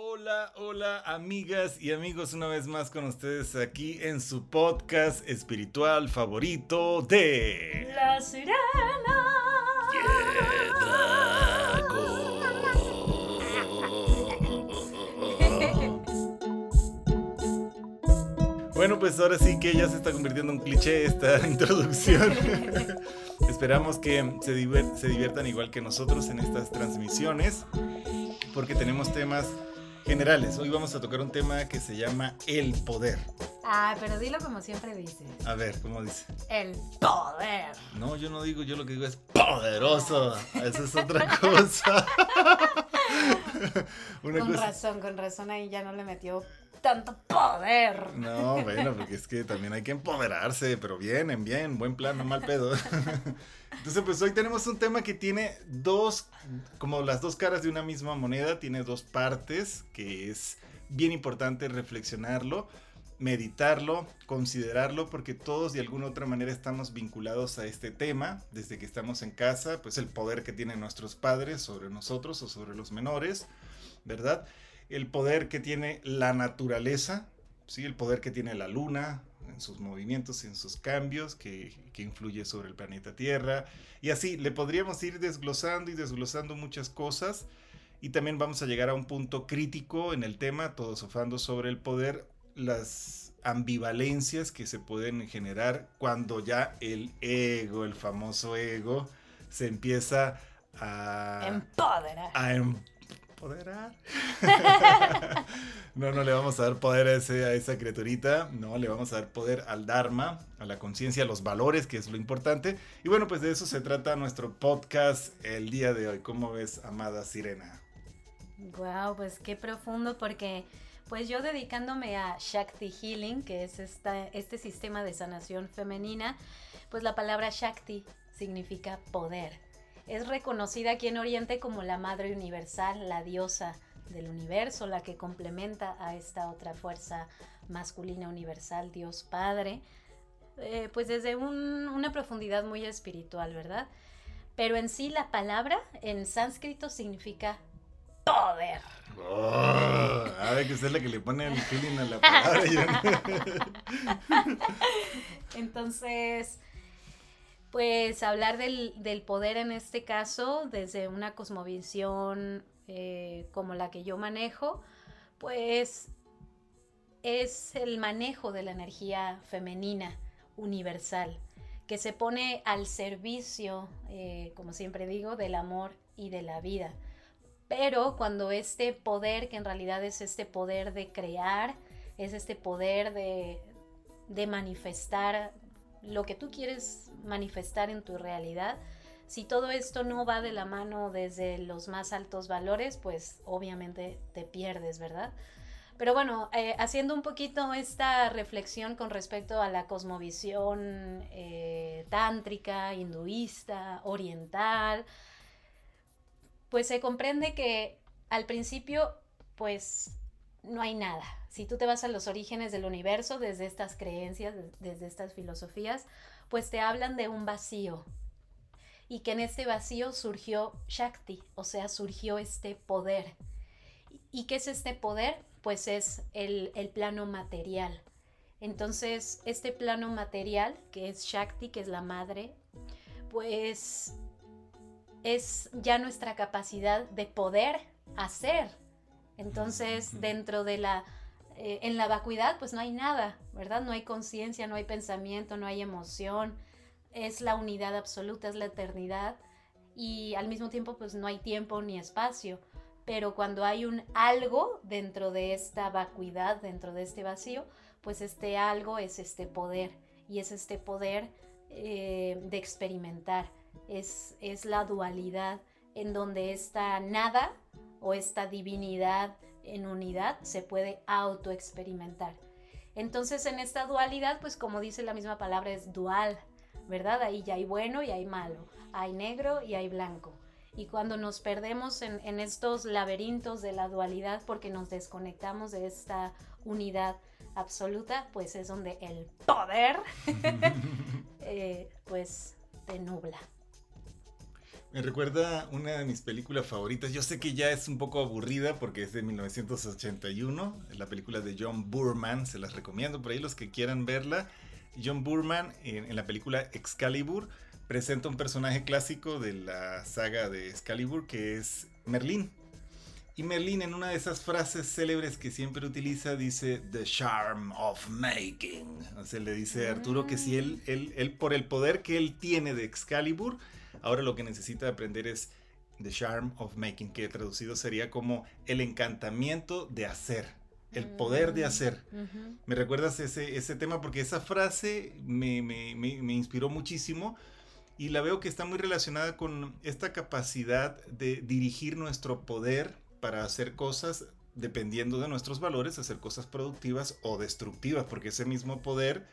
Hola, hola amigas y amigos, una vez más con ustedes aquí en su podcast espiritual favorito de... La sirena. Bueno, pues ahora sí que ya se está convirtiendo en un cliché esta introducción. Esperamos que se, se diviertan igual que nosotros en estas transmisiones, porque tenemos temas generales. Hoy vamos a tocar un tema que se llama el poder. Ah, pero dilo como siempre dices. A ver, ¿cómo dice? El poder. No, yo no digo, yo lo que digo es poderoso. Esa es otra cosa. con razón, con razón ahí ya no le metió tanto poder. No, bueno, porque es que también hay que empoderarse, pero bien, en bien, buen plan, no mal pedo. Entonces, pues hoy tenemos un tema que tiene dos, como las dos caras de una misma moneda, tiene dos partes, que es bien importante reflexionarlo, meditarlo, considerarlo, porque todos de alguna u otra manera estamos vinculados a este tema, desde que estamos en casa, pues el poder que tienen nuestros padres sobre nosotros o sobre los menores, ¿verdad? El poder que tiene la naturaleza, ¿sí? El poder que tiene la luna, en sus movimientos, en sus cambios, que, que, influye sobre el planeta Tierra. Y así, le podríamos ir desglosando y desglosando muchas cosas. Y también vamos a llegar a un punto crítico en el tema, todo sofando sobre el poder, las ambivalencias que se pueden generar cuando ya el ego, el famoso ego, se empieza a empoderar. A empoderar. no, no le vamos a dar poder a, ese, a esa criaturita, no, le vamos a dar poder al Dharma, a la conciencia, a los valores, que es lo importante. Y bueno, pues de eso se trata nuestro podcast el día de hoy. ¿Cómo ves, amada Sirena? Wow, pues qué profundo porque pues yo dedicándome a Shakti Healing, que es esta, este sistema de sanación femenina, pues la palabra Shakti significa poder. Es reconocida aquí en Oriente como la Madre Universal, la diosa del universo, la que complementa a esta otra fuerza masculina universal, Dios Padre, eh, pues desde una profundidad muy espiritual, ¿verdad? Pero en sí la palabra en sánscrito significa poder. Oh, a ver, que es la que le pone el feeling a la palabra. Entonces, pues hablar del, del, poder en este caso desde una cosmovisión eh, como la que yo manejo, pues es el manejo de la energía femenina universal, que se pone al servicio, eh, como siempre digo, del amor y de la vida. Pero cuando este poder, que en realidad es este poder de crear, es este poder de, de manifestar lo que tú quieres manifestar en tu realidad, si todo esto no va de la mano desde los más altos valores, pues obviamente te pierdes, ¿verdad? Pero bueno, eh, haciendo un poquito esta reflexión con respecto a la cosmovisión eh, tántrica, hinduista, oriental, pues se comprende que al principio, pues no hay nada. Si tú te vas a los orígenes del universo, desde estas creencias, desde estas filosofías, pues te hablan de un vacío, y que en este vacío surgió Shakti, o sea, surgió este poder. ¿Y qué es este poder? Pues es el, plano material. Entonces, este plano material, que es Shakti, que es la madre, pues es ya nuestra capacidad de poder hacer. Entonces, dentro de la, eh, en la vacuidad, pues no hay nada, ¿verdad? No hay conciencia, no hay pensamiento, no hay emoción, es la unidad absoluta, es la eternidad y al mismo tiempo pues no hay tiempo ni espacio. Pero cuando hay un algo dentro de esta vacuidad, dentro de este vacío, pues este algo es este poder y es este poder eh, de experimentar. Es, es la dualidad en donde esta nada o esta divinidad en unidad se puede autoexperimentar. Entonces en esta dualidad, pues como dice la misma palabra, es dual, ¿verdad? Ahí ya hay bueno y hay malo, hay negro y hay blanco. Y cuando nos perdemos en, estos laberintos de la dualidad porque nos desconectamos de esta unidad absoluta, pues es donde el poder, eh, pues, te nubla. Me recuerda una de mis películas favoritas. Yo sé que ya es un poco aburrida porque es de 1981. La película de John Burman. Se las recomiendo por ahí los que quieran verla. John Burman en, la película Excalibur presenta un personaje clásico de la saga de Excalibur que es Merlín. Y Merlín en una de esas frases célebres que siempre utiliza dice The charm of making. O sea, le dice a Arturo que si él, él, él, por el poder que él tiene de Excalibur, ahora lo que necesita aprender es The charm of making, que traducido sería como el encantamiento de hacer el poder de hacer. Me recuerdas ese, ese tema porque esa frase me, inspiró muchísimo y la veo que está muy relacionada con esta capacidad de dirigir nuestro poder para hacer cosas dependiendo de nuestros valores, hacer cosas productivas o destructivas, porque ese mismo poder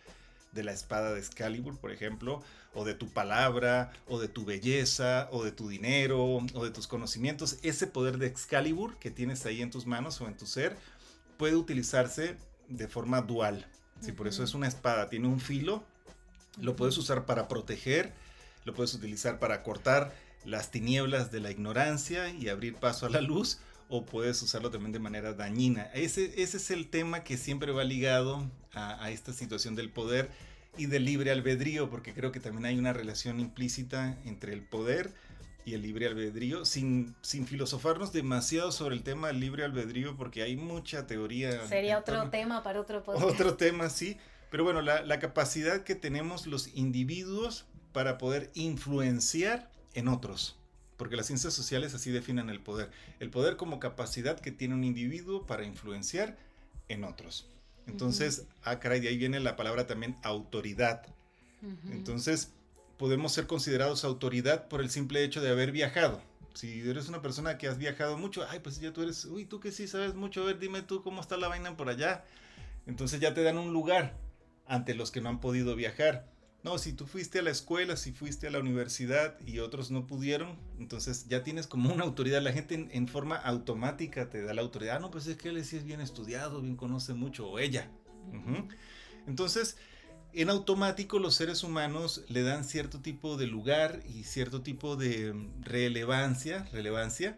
de la espada de Excalibur, por ejemplo, o de tu palabra, o de tu belleza, o de tu dinero, o de tus conocimientos, ese poder de Excalibur que tienes ahí en tus manos o en tu ser, puede utilizarse de forma dual. Si por eso es una espada, tiene un filo, lo puedes usar para proteger, lo puedes utilizar para cortar las tinieblas de la ignorancia y abrir paso a la luz, o puedes usarlo también de manera dañina. Ese, ese es el tema que siempre va ligado a, a esta situación del poder y del libre albedrío, porque creo que también hay una relación implícita entre el poder y el libre albedrío, sin, sin filosofarnos demasiado sobre el tema del libre albedrío, porque hay mucha teoría. Sería otro tema para otro podcast. Otro tema, sí. Pero bueno, la, la capacidad que tenemos los individuos para poder influenciar en otros. Porque las ciencias sociales así definen el poder. El poder como capacidad que tiene un individuo para influenciar en otros. Entonces, ah, caray, de ahí viene la palabra también autoridad. Entonces, podemos ser considerados autoridad por el simple hecho de haber viajado. Si eres una persona que has viajado mucho, ay, pues ya tú eres, uy, tú que sí sabes mucho, a ver, dime tú cómo está la vaina por allá. Entonces ya te dan un lugar ante los que no han podido viajar. No, si tú fuiste a la escuela, si fuiste a la universidad y otros no pudieron, entonces ya tienes como una autoridad. La gente en, forma automática te da la autoridad. Ah, no, pues es que él sí es bien estudiado, bien conoce mucho, o ella. Entonces, en automático los seres humanos le dan cierto tipo de lugar y cierto tipo de relevancia, relevancia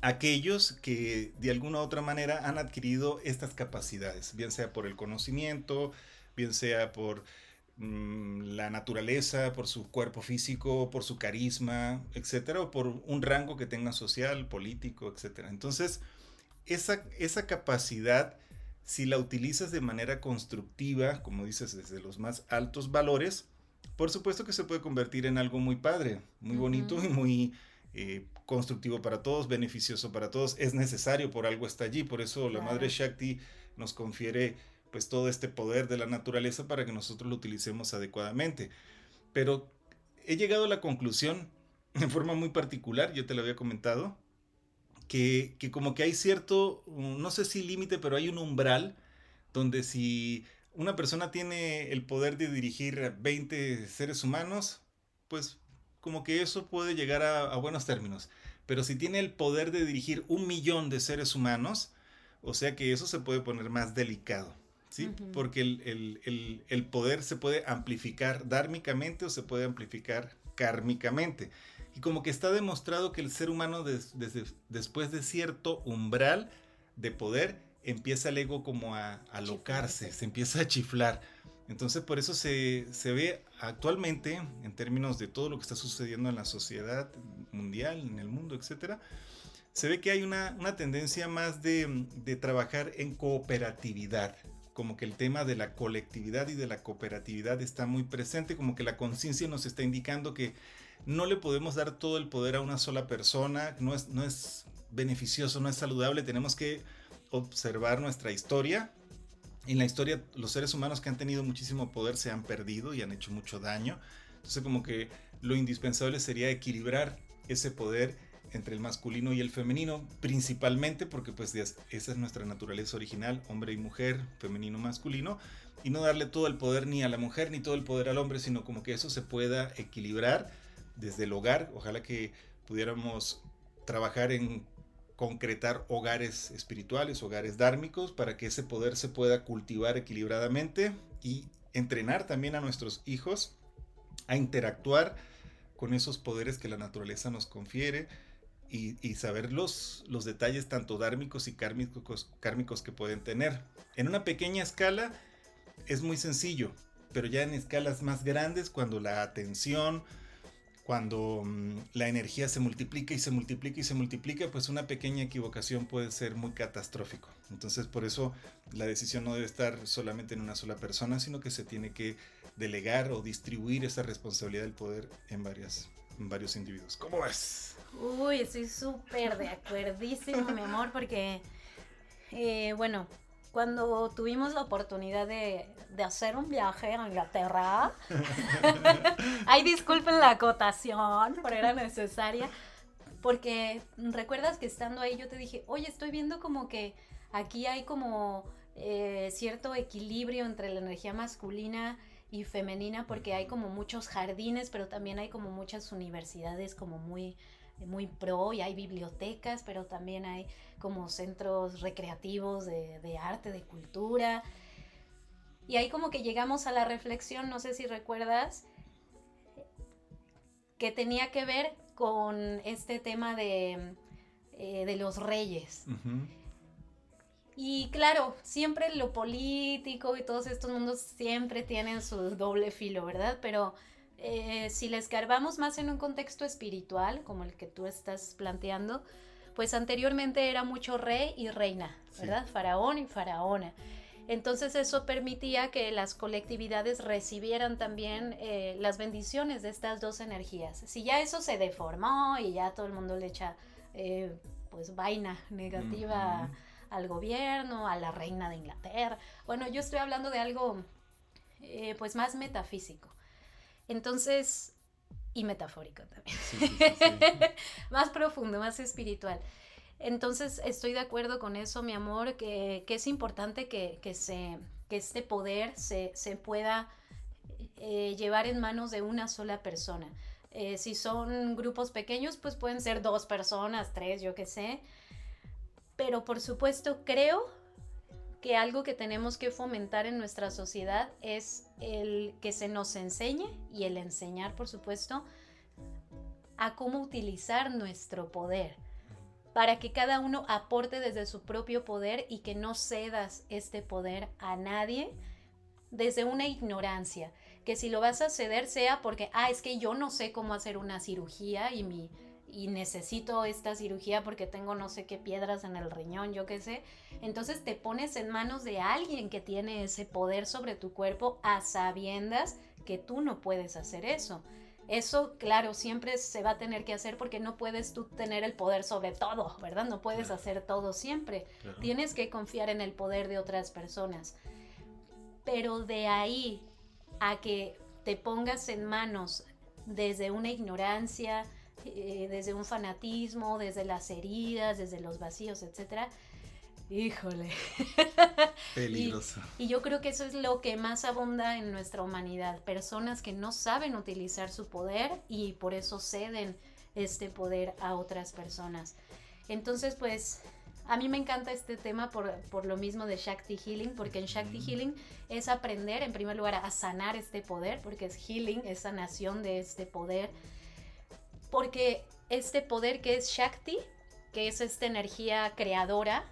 a aquellos que de alguna u otra manera han adquirido estas capacidades, bien sea por el conocimiento, bien sea por la naturaleza, por su cuerpo físico, por su carisma, etcétera, o por un rango que tenga social, político, etcétera. Entonces, esa, esa capacidad si la utilizas de manera constructiva, como dices, desde los más altos valores, por supuesto que se puede convertir en algo muy padre, muy bonito y muy eh, constructivo para todos, beneficioso para todos. Es necesario, por algo está allí. Por eso la Madre Shakti nos confiere pues todo este poder de la naturaleza para que nosotros lo utilicemos adecuadamente. Pero he llegado a la conclusión en forma muy particular, yo te lo había comentado, que, como que hay cierto, no sé si límite, pero hay un umbral donde si una persona tiene el poder de dirigir 20 seres humanos, pues como que eso puede llegar a, buenos términos. Pero si tiene el poder de dirigir un millón de seres humanos, o sea que eso se puede poner más delicado, ¿sí? Porque el, el, poder se puede amplificar dármicamente o se puede amplificar kármicamente. Y como que está demostrado que el ser humano desde, después de cierto umbral de poder empieza el ego como a, alocarse, se empieza a chiflar. Entonces por eso se, ve actualmente, en términos de todo lo que está sucediendo en la sociedad mundial, en el mundo, etc., se ve que hay una, tendencia más de, de, trabajar en cooperatividad, como que el tema de la colectividad y de la cooperatividad está muy presente, como que la conciencia nos está indicando que no le podemos dar todo el poder a una sola persona, no es, no es beneficioso, no es saludable, tenemos que observar nuestra historia. En la historia los seres humanos que han tenido muchísimo poder se han perdido y han hecho mucho daño. Entonces como que lo indispensable sería equilibrar ese poder entre el masculino y el femenino, principalmente porque pues esa es nuestra naturaleza original, hombre y mujer, femenino, masculino, y no darle todo el poder ni a la mujer ni todo el poder al hombre, sino como que eso se pueda equilibrar desde el hogar. Ojalá que pudiéramos trabajar en concretar hogares espirituales, hogares dármicos, para que ese poder se pueda cultivar equilibradamente y entrenar también a nuestros hijos a interactuar con esos poderes que la naturaleza nos confiere y, saber los, los, detalles tanto dármicos y kármicos, kármicos que pueden tener. En una pequeña escala es muy sencillo, pero ya en escalas más grandes, cuando la atención, cuando mm, la energía se multiplica y se multiplica y se multiplica, pues una pequeña equivocación puede ser muy catastrófico. Entonces por eso la decisión no debe estar solamente en una sola persona, sino que se tiene que delegar o distribuir esa responsabilidad del poder en varias varios individuos. ¿Cómo ves? Uy, estoy súper de acuerdísimo, mi amor, porque, eh, bueno, cuando tuvimos la oportunidad de, hacer un viaje a Inglaterra, ay, disculpen la acotación, pero era necesaria, porque recuerdas que estando ahí yo te dije, oye, estoy viendo como que aquí hay como eh, cierto equilibrio entre la energía masculina y femenina porque hay como muchos jardines, pero también hay como muchas universidades como muy muy pro y hay bibliotecas, pero también hay como centros recreativos de, arte, de cultura. Y ahí como que llegamos a la reflexión, no sé si recuerdas, que tenía que ver con este tema de, eh, de los reyes. Y claro, siempre lo político y todos estos mundos siempre tienen su doble filo, ¿verdad? Pero eh, si les escarbamos más en un contexto espiritual, como el que tú estás planteando, pues anteriormente era mucho rey y reina, ¿verdad? Faraón y faraona. Entonces eso permitía que las colectividades recibieran también eh, las bendiciones de estas dos energías. Si ya eso se deformó y ya todo el mundo le echa eh, pues vaina negativa al gobierno, a la reina de Inglaterra. Bueno, yo estoy hablando de algo eh, pues más metafísico. Entonces, y metafórico también. más profundo, más espiritual. Entonces, estoy de acuerdo con eso, mi amor, que, es importante que, se, que este poder se, pueda eh, llevar en manos de una sola persona. Eh, si son grupos pequeños, pues pueden ser dos personas, tres, yo qué sé pero por supuesto creo que algo que tenemos que fomentar en nuestra sociedad es el que se nos enseñe y el enseñar, por supuesto, a cómo utilizar nuestro poder para que cada uno aporte desde su propio poder y que no cedas este poder a nadie desde una ignorancia, que si lo vas a ceder sea porque, ah, es que yo no sé cómo hacer una cirugía y mi y necesito esta cirugía porque tengo no sé qué piedras en el riñón, yo qué sé. Entonces te pones en manos de alguien que tiene ese poder sobre tu cuerpo a sabiendas que tú no puedes hacer eso. Eso, claro, siempre se va a tener que hacer porque no puedes tú tener el poder sobre todo, ¿verdad? No puedes hacer todo siempre. Tienes que confiar en el poder de otras personas. Pero de ahí a que te pongas en manos desde una ignorancia, eh, desde un fanatismo, desde las heridas, desde los vacíos, etcétera. Híjole. Peligroso. Y, yo creo que eso es lo que más abunda en nuestra humanidad. Personas que no saben utilizar su poder y por eso ceden este poder a otras personas. Entonces, pues, a mí me encanta este tema por, por lo mismo de Shakti Healing, porque en Shakti Healing es aprender, en primer lugar, a sanar este poder, porque es healing, es sanación de este poder porque este poder que es Shakti, que es esta energía creadora,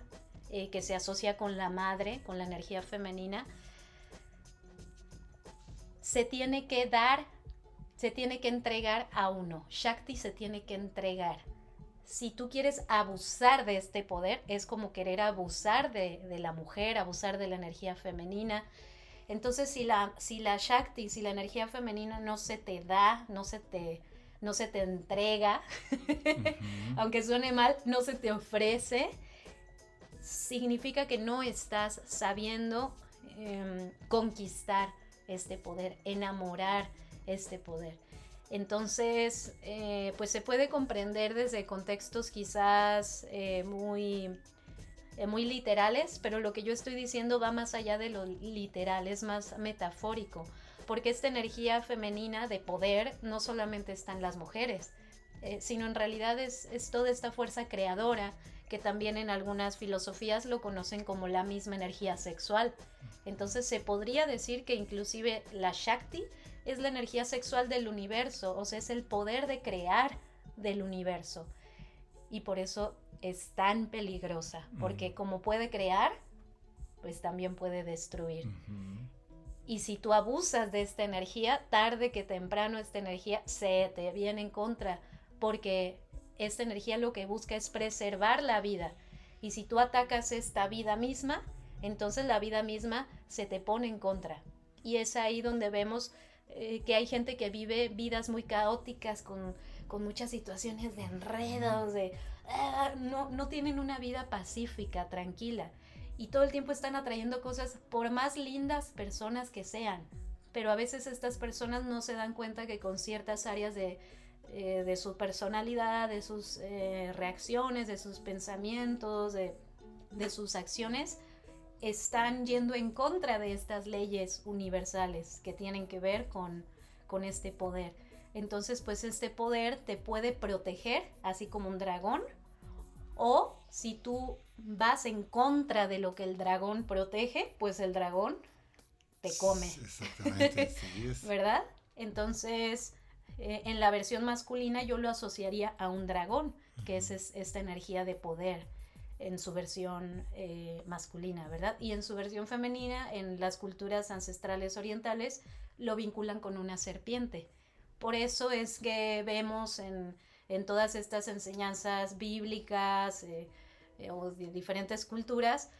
eh, que se asocia con la madre, con la energía femenina, se tiene que dar, se tiene que entregar a uno. Shakti se tiene que entregar. Si tú quieres abusar de este poder, es como querer abusar de, de la mujer, abusar de la energía femenina. Entonces, si la, si la Shakti, si la energía femenina no se te da, no se te no se te entrega, aunque suene mal, no se te ofrece, significa que no estás sabiendo em, conquistar este poder, enamorar este poder. Entonces, eh, pues se puede comprender desde contextos quizás eh, muy, eh, muy literales, pero lo que yo estoy diciendo va más allá de lo literal, es más metafórico porque esta energía femenina de poder no solamente está en las mujeres, eh, sino en realidad es, toda esta fuerza creadora que también en algunas filosofías lo conocen como la misma energía sexual. Entonces se podría decir que inclusive la Shakti es la energía sexual del universo, o sea, es el poder de crear del universo. Y por eso es tan peligrosa, porque como puede crear, pues también puede destruir. Y si tú abusas de esta energía, tarde que temprano esta energía se te viene en contra, porque esta energía lo que busca es preservar la vida. Y si tú atacas esta vida misma, entonces la vida misma se te pone en contra. Y es ahí donde vemos eh, que hay gente que vive vidas muy caóticas, con, muchas situaciones de enredos, de... Ah, no, no tienen una vida pacífica, tranquila. Y todo el tiempo están atrayendo cosas, por más lindas personas que sean. Pero a veces estas personas no se dan cuenta que con ciertas áreas de, eh, su personalidad, de sus eh, reacciones, de sus pensamientos, de, de sus acciones, están yendo en contra de estas leyes universales que tienen que ver con, con este poder. Entonces, pues este poder te puede proteger, así como un dragón, o si tú vas en contra de lo que el dragón protege, pues el dragón te come. Exactamente, ¿Verdad? Entonces, eh, en la versión masculina yo lo asociaría a un dragón, que es esta energía de poder en su versión eh, masculina, ¿verdad? Y en su versión femenina, en las culturas ancestrales orientales, lo vinculan con una serpiente. Por eso es que vemos en, todas estas enseñanzas bíblicas eh, eh, o de diferentes culturas,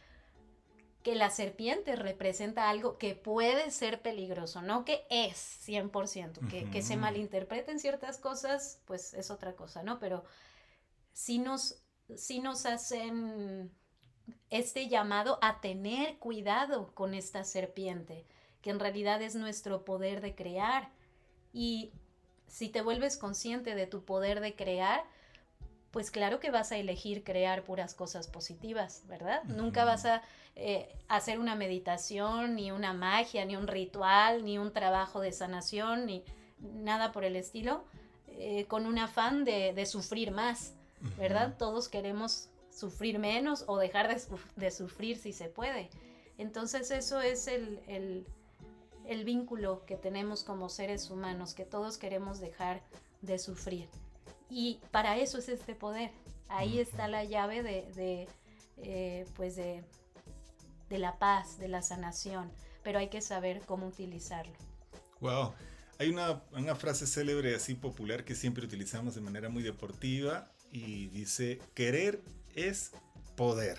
que la serpiente representa algo que puede ser peligroso, no que es 100%, que, que se malinterpreten ciertas cosas, pues es otra cosa, ¿no? Pero si nos sí nos hacen este llamado a tener cuidado con esta serpiente, que en realidad es nuestro poder de crear. Y si te vuelves consciente de tu poder de crear, pues claro que vas a elegir crear puras cosas positivas, ¿verdad? Nunca vas a eh, hacer una meditación, ni una magia, ni un ritual, ni un trabajo de sanación, ni nada por el estilo, eh, con un afán de sufrir más. ¿verdad? Todos queremos sufrir menos o dejar de, sufrir si se puede. Entonces eso es el, vínculo que tenemos como seres humanos, que todos queremos dejar de sufrir. Y para eso es este poder. Ahí está la llave de, eh, pues de, de la paz, de la sanación, pero hay que saber cómo utilizarlo. Wow. Hay una, una, frase célebre así popular que siempre utilizamos de manera muy deportiva y dice, querer es poder.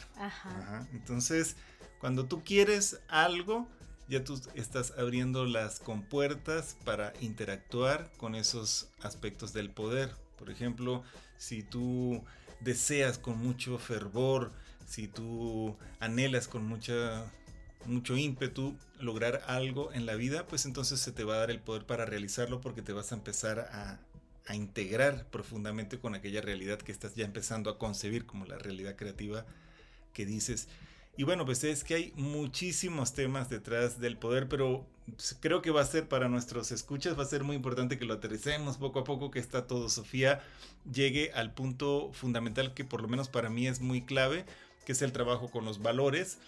Entonces, cuando tú quieres algo, ya tú estás abriendo las compuertas para interactuar con esos aspectos del poder. Por ejemplo, si tú deseas con mucho fervor, si tú anhelas con mucha, mucho ímpetu lograr algo en la vida, pues entonces se te va a dar el poder para realizarlo porque te vas a empezar a a integrar profundamente con aquella realidad que estás ya empezando a concebir como la realidad creativa que dices. Y bueno, pues es que hay muchísimos temas detrás del poder, pero creo que va a ser para nuestros escuchas, va a ser muy importante que lo aterricemos poco a poco, que esta todo Sofía llegue al punto fundamental que por lo menos para mí es muy clave, que es el trabajo con los valores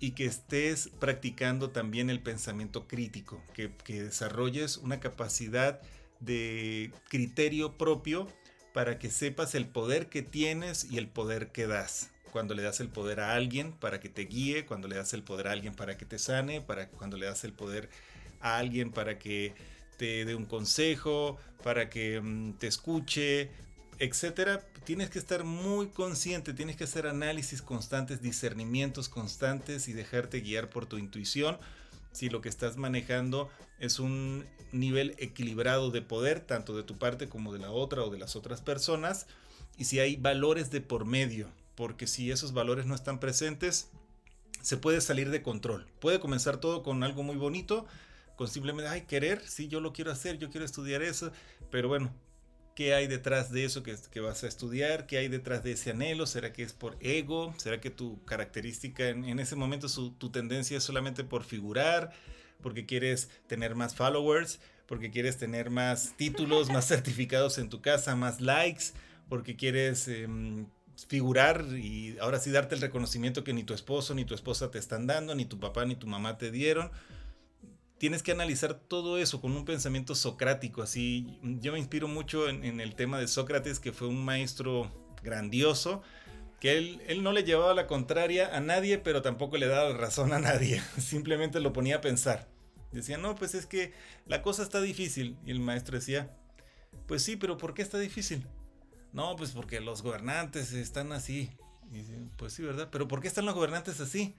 y que estés practicando también el pensamiento crítico, que, que desarrolles una capacidad de criterio propio para que sepas el poder que tienes y el poder que das. Cuando le das el poder a alguien para que te guíe, cuando le das el poder a alguien para que te sane, para cuando le das el poder a alguien para que te dé un consejo, para que mm, te escuche, etcétera, tienes que estar muy consciente, tienes que hacer análisis constantes, discernimientos constantes y dejarte guiar por tu intuición. Si lo que estás manejando es un nivel equilibrado de poder, tanto de tu parte como de la otra o de las otras personas, y si hay valores de por medio, porque si esos valores no están presentes, se puede salir de control. Puede comenzar todo con algo muy bonito, con simplemente, ay, querer, sí, yo lo quiero hacer, yo quiero estudiar eso, pero bueno, ¿qué hay detrás de eso que, que vas a estudiar? ¿Qué hay detrás de ese anhelo? ¿Será que es por ego? ¿Será que tu característica en, ese momento, tu tendencia es solamente por figurar? porque quieres tener más followers, porque quieres tener más títulos, más certificados en tu casa, más likes, porque quieres em, figurar y ahora sí darte el reconocimiento que ni tu esposo ni tu esposa te están dando, ni tu papá ni tu mamá te dieron. tienes que analizar todo eso con un pensamiento socrático. Así, yo me inspiro mucho en, el tema de Sócrates, que fue un maestro grandioso, que él, él, no le llevaba la contraria a nadie, pero tampoco le daba razón a nadie. Simplemente lo ponía a pensar. Decía, no, pues es que la cosa está difícil. Y el maestro decía, pues sí, pero ¿por qué está difícil? No, pues porque los gobernantes están así. Y pues sí, ¿verdad? Pero ¿por qué están los gobernantes así?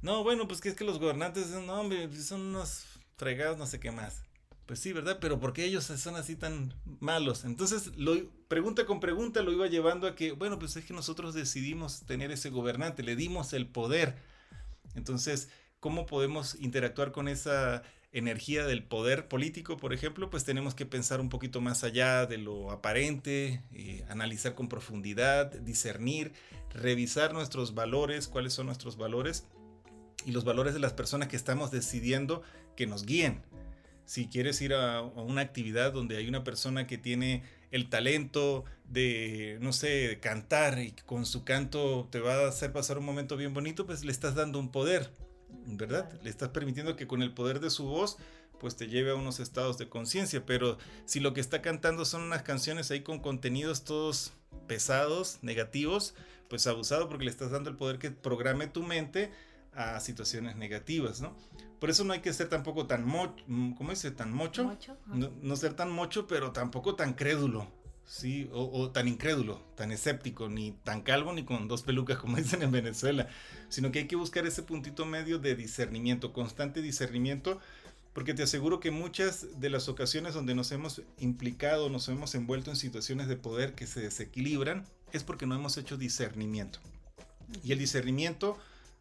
No, bueno, pues que es que los gobernantes, no, son unos fregados, no sé qué más. Pues sí, ¿verdad? Pero ¿por qué ellos son así tan malos? Entonces, lo, pregunta con pregunta lo iba llevando a que, bueno, pues es que nosotros decidimos tener ese gobernante, le dimos el poder. Entonces, ¿cómo podemos interactuar con esa energía del poder político, por ejemplo, pues tenemos que pensar un poquito más allá de lo aparente, eh, analizar con profundidad, discernir, revisar nuestros valores, cuáles son nuestros valores y los valores de las personas que estamos decidiendo que nos guíen. Si quieres ir a, una actividad donde hay una persona que tiene el talento de, no sé, cantar y con su canto te va a hacer pasar un momento bien bonito, pues le estás dando un poder ¿verdad? Le estás permitiendo que con el poder de su voz pues te lleve a unos estados de conciencia, pero si lo que está cantando son unas canciones ahí con contenidos todos pesados, negativos, pues abusado porque le estás dando el poder que programe tu mente a situaciones negativas, ¿no? Por eso no hay que ser tampoco tan mocho, ¿cómo dice? Tan mocho. No, no, ser tan mocho, pero tampoco tan crédulo, Sí, o, tan incrédulo, tan escéptico, ni tan calvo ni con dos pelucas como dicen en Venezuela, sino que hay que buscar ese puntito medio de discernimiento, constante discernimiento, porque te aseguro que muchas de las ocasiones donde nos hemos implicado, nos hemos envuelto en situaciones de poder que se desequilibran, es porque no hemos hecho discernimiento. Y el discernimiento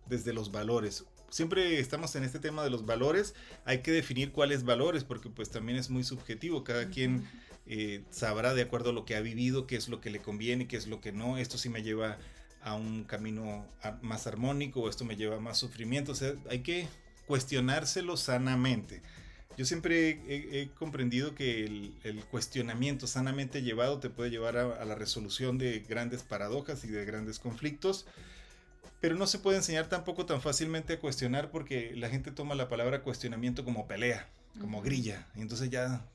desde los valores. Siempre estamos en este tema de los valores, hay que definir cuáles valores, porque pues también es muy subjetivo, cada quien eh, sabrá de acuerdo a lo que ha vivido, qué es lo que le conviene, qué es lo que no. Esto sí me lleva a un camino más armónico esto me lleva a más sufrimiento. O sea, hay que cuestionárselo sanamente. Yo siempre he, comprendido que el, cuestionamiento sanamente llevado te puede llevar a, la resolución de grandes paradojas y de grandes conflictos, pero no se puede enseñar tampoco tan fácilmente a cuestionar porque la gente toma la palabra cuestionamiento como pelea como grilla. Y entonces ya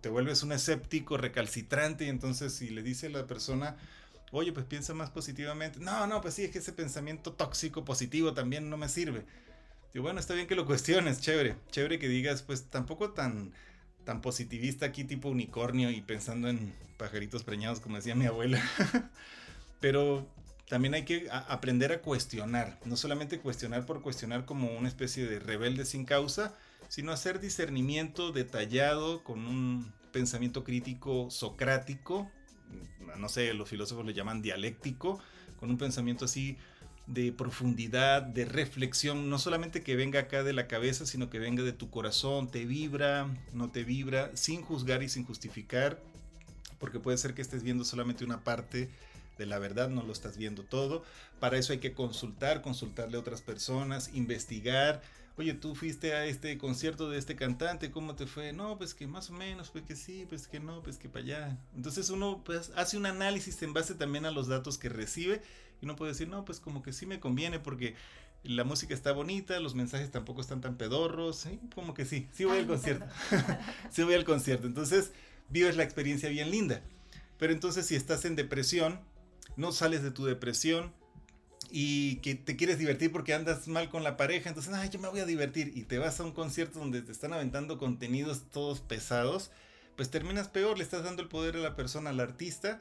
te, vuelves un escéptico, recalcitrante. Y entonces si le dice a la persona, oye, pues piensa más positivamente. No, no, pues sí, es que ese pensamiento tóxico positivo también no me sirve. Digo, bueno, está bien que lo cuestiones, chévere. Chévere que digas, pues tampoco tan, tan positivista aquí tipo unicornio y pensando en pajaritos preñados, como decía mi abuela. Pero también hay que aprender a cuestionar. No solamente cuestionar por cuestionar como una especie de rebelde sin causa, sino hacer discernimiento detallado con un pensamiento crítico socrático, no sé, los filósofos le llaman dialéctico, con un pensamiento así de profundidad, de reflexión, no solamente que venga acá de la cabeza, sino que venga de tu corazón, te vibra, no te vibra, sin juzgar y sin justificar, porque puede ser que estés viendo solamente una parte de la verdad, no lo estás viendo todo. Para eso hay que consultar, consultarle a otras personas, investigar, oye, tú fuiste a este concierto de este cantante, ¿cómo te fue? No, pues que más o menos, pues que sí, pues que no, pues que para allá. Entonces uno pues hace un análisis en base también a los datos que recibe y uno puede decir, no, pues como que sí me conviene porque la música está bonita, los mensajes tampoco están tan pedorros, ¿sí? como que sí, sí voy al concierto, sí voy al concierto. Entonces vives la experiencia bien linda. Pero entonces si estás en depresión, no sales de tu depresión, y que te quieres divertir porque andas mal con la pareja, entonces, ay, yo me voy a divertir y te vas a un concierto donde te están aventando contenidos todos pesados, pues terminas peor, le estás dando el poder a la persona, al artista,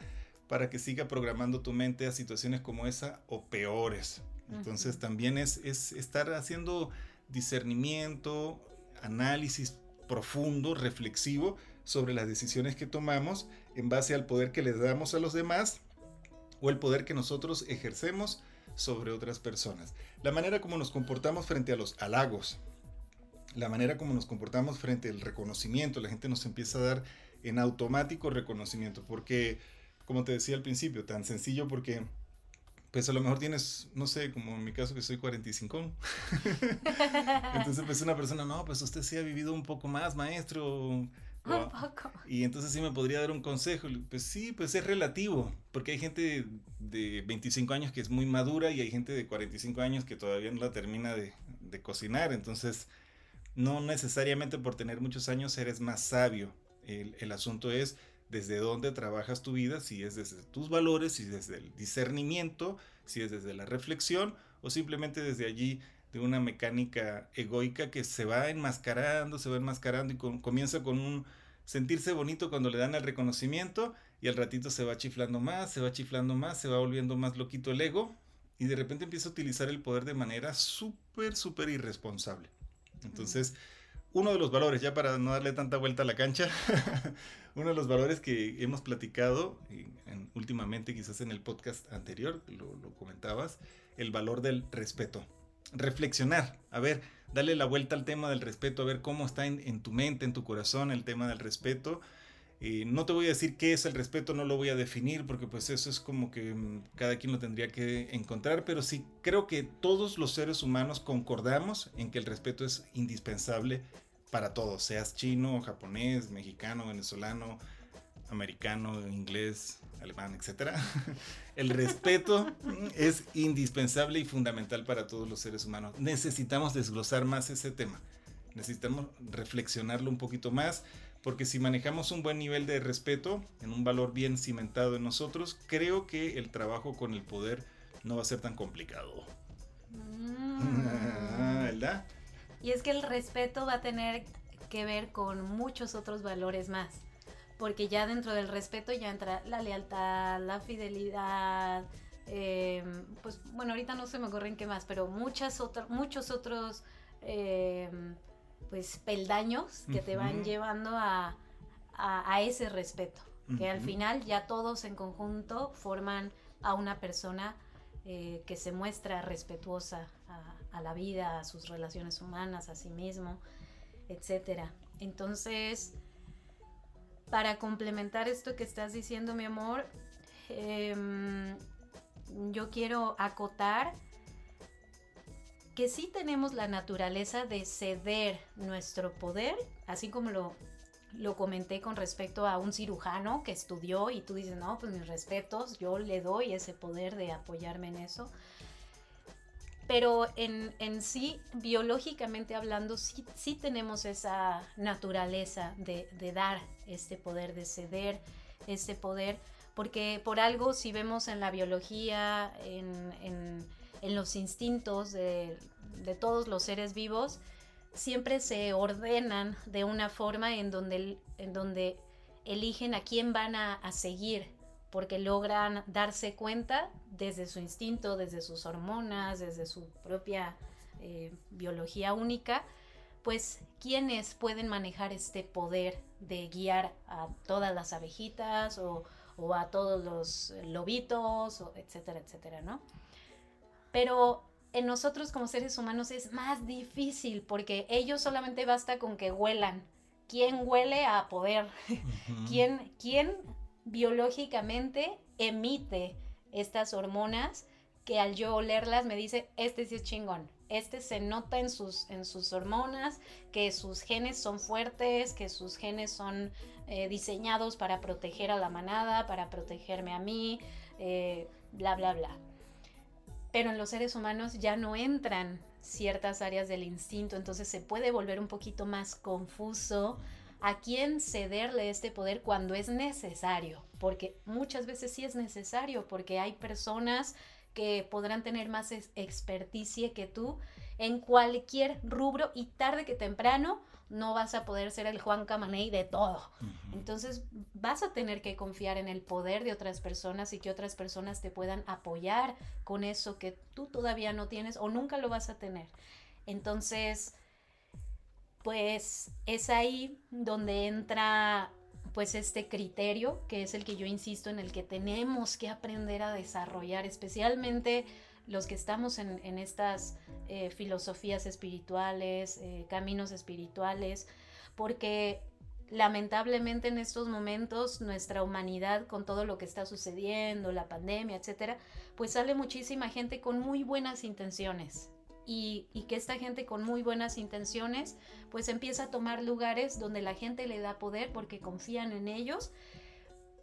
para que siga programando tu mente a situaciones como esa o peores. Entonces también es, es estar haciendo discernimiento, análisis profundo, reflexivo sobre las decisiones que tomamos en base al poder que le damos a los demás o el poder que nosotros ejercemos sobre otras personas. La manera como nos comportamos frente a los halagos, la manera como nos comportamos frente al reconocimiento, la gente nos empieza a dar en automático reconocimiento, porque, como te decía al principio, tan sencillo porque, pues a lo mejor tienes, no sé, como en mi caso que soy 45. Entonces, pues una persona, no, pues usted sí ha vivido un poco más, maestro, y entonces sí me podría dar un consejo. Pues sí, pues es relativo, porque hay gente de 25 años que es muy madura y hay gente de 45 años que todavía no la termina de, cocinar. Entonces, no necesariamente por tener muchos años eres más sabio. El, el asunto es desde dónde trabajas tu vida, si es desde tus valores, si es desde el discernimiento, si es desde la reflexión o simplemente desde allí de una mecánica egoica que se va enmascarando, se va enmascarando y comienza con un sentirse bonito cuando le dan el reconocimiento y al ratito se va chiflando más, se va chiflando más, se va volviendo más loquito el ego y de repente empieza a utilizar el poder de manera súper, súper irresponsable. Entonces, uno de los valores, ya para no darle tanta vuelta a la cancha, uno de los valores que hemos platicado últimamente, quizás en el podcast anterior, lo, lo comentabas, el valor del respeto. Reflexionar, a ver, dale la vuelta al tema del respeto, a ver cómo está en, tu mente, en tu corazón el tema del respeto. Eh, no te voy a decir qué es el respeto, no lo voy a definir porque pues eso es como que mm, cada quien lo tendría que encontrar, pero sí creo que todos los seres humanos concordamos en que el respeto es indispensable para todos, seas chino, japonés, mexicano, venezolano, americano, inglés, alemán, etc. El respeto es indispensable y fundamental para todos los seres humanos. Necesitamos desglosar más ese tema. Necesitamos reflexionarlo un poquito más, porque si manejamos un buen nivel de respeto, en un valor bien cimentado en nosotros, creo que el trabajo con el poder no va a ser tan complicado. Mm. ¿Verdad? Y es que el respeto va a tener que ver con muchos otros valores más porque ya dentro del respeto ya entra la lealtad, la fidelidad, em, pues bueno, ahorita no se me ocurren qué más, pero muchas otras, muchos otros em, pues peldaños que te van llevando a, ese respeto, que al final ya todos en conjunto forman a una persona eh, que se muestra respetuosa a, a, la vida, a sus relaciones humanas, a sí mismo, etcétera. Entonces, para complementar esto que estás diciendo, mi amor, em, yo quiero acotar que sí tenemos la naturaleza de ceder nuestro poder, así como lo, lo comenté con respecto a un cirujano que estudió y tú dices, no, pues mis respetos, yo le doy ese poder de apoyarme en eso. Pero en, sí, biológicamente hablando, sí, tenemos esa naturaleza de, dar este poder, de ceder este poder, porque por algo si vemos en la biología, en, los instintos de, todos los seres vivos, siempre se ordenan de una forma en donde, en donde eligen a quién van a seguir porque logran darse cuenta desde su instinto, desde sus hormonas, desde su propia eh, biología única, pues quiénes pueden manejar este poder de guiar a todas las abejitas o, a todos los lobitos, etcétera, etcétera, ¿no? Pero en nosotros como seres humanos es más difícil porque ellos solamente basta con que huelan. ¿Quién huele a poder? ¿Quién, ¿Quién biológicamente emite estas hormonas que al yo olerlas me dice, este sí es chingón, este se nota en sus, en sus hormonas, que sus genes son fuertes, que sus genes son eh, diseñados para proteger a la manada, para protegerme a mí, eh, bla, bla, bla. Pero en los seres humanos ya no entran ciertas áreas del instinto, entonces se puede volver un poquito más confuso a quién cederle este poder cuando es necesario, porque muchas veces sí es necesario, porque hay personas que podrán tener más experticia que tú en cualquier rubro y tarde que temprano no vas a poder ser el Juan Camaney de todo. Entonces vas a tener que confiar en el poder de otras personas y que otras personas te puedan apoyar con eso que tú todavía no tienes o nunca lo vas a tener. Entonces, pues es ahí donde entra pues este criterio, que es el que yo insisto, en el que tenemos que aprender a desarrollar, especialmente los que estamos en, estas eh, filosofías espirituales, eh, caminos espirituales, porque lamentablemente en estos momentos nuestra humanidad con todo lo que está sucediendo, la pandemia, etcétera, pues sale muchísima gente con muy buenas intenciones, y, que esta gente con muy buenas intenciones pues empieza a tomar lugares donde la gente le da poder porque confían en ellos,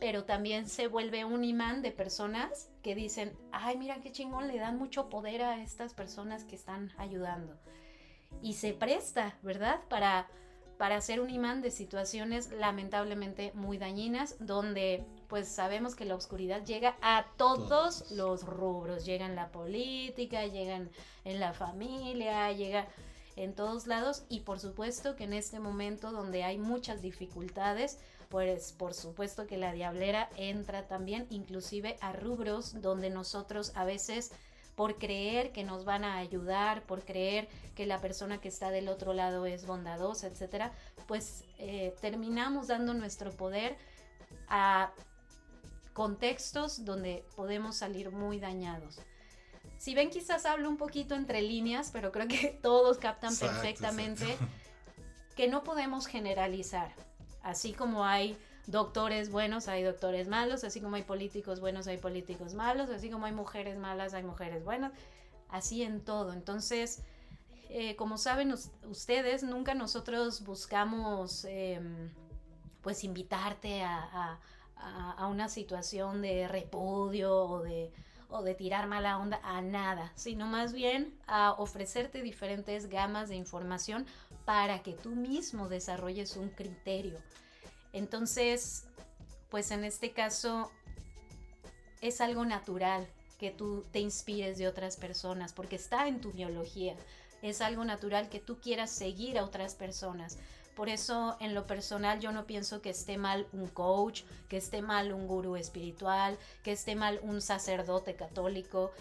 pero también se vuelve un imán de personas que dicen, ay, mira qué chingón, le dan mucho poder a estas personas que están ayudando. y se presta, ¿verdad? Para, para ser un imán de situaciones lamentablemente muy dañinas, donde pues sabemos que la oscuridad llega a todos, los rubros, llega en la política, llega en, la familia, llega en todos lados. Y por supuesto que en este momento donde hay muchas dificultades, pues por supuesto que la diablera entra también inclusive a rubros donde nosotros a veces por creer que nos van a ayudar, por creer que la persona que está del otro lado es bondadosa, etcétera, pues eh, terminamos dando nuestro poder a contextos donde podemos salir muy dañados. Si ven, quizás hablo un poquito entre líneas, pero creo que todos captan perfectamente que no podemos generalizar. Así como hay doctores buenos, hay doctores malos, así como hay políticos buenos, hay políticos malos, así como hay mujeres malas, hay mujeres buenas, así en todo. Entonces, eh, como saben ustedes, nunca nosotros buscamos em, pues invitarte a, una situación de repudio o de, o de tirar mala onda a nada, sino más bien a ofrecerte diferentes gamas de información para que tú mismo desarrolles un criterio entonces, pues en este caso es algo natural que tú te inspires de otras personas, porque está en tu biología. Es algo natural que tú quieras seguir a otras personas. Por eso, en lo personal, yo no pienso que esté mal un coach, que esté mal un gurú espiritual, que esté mal un sacerdote católico.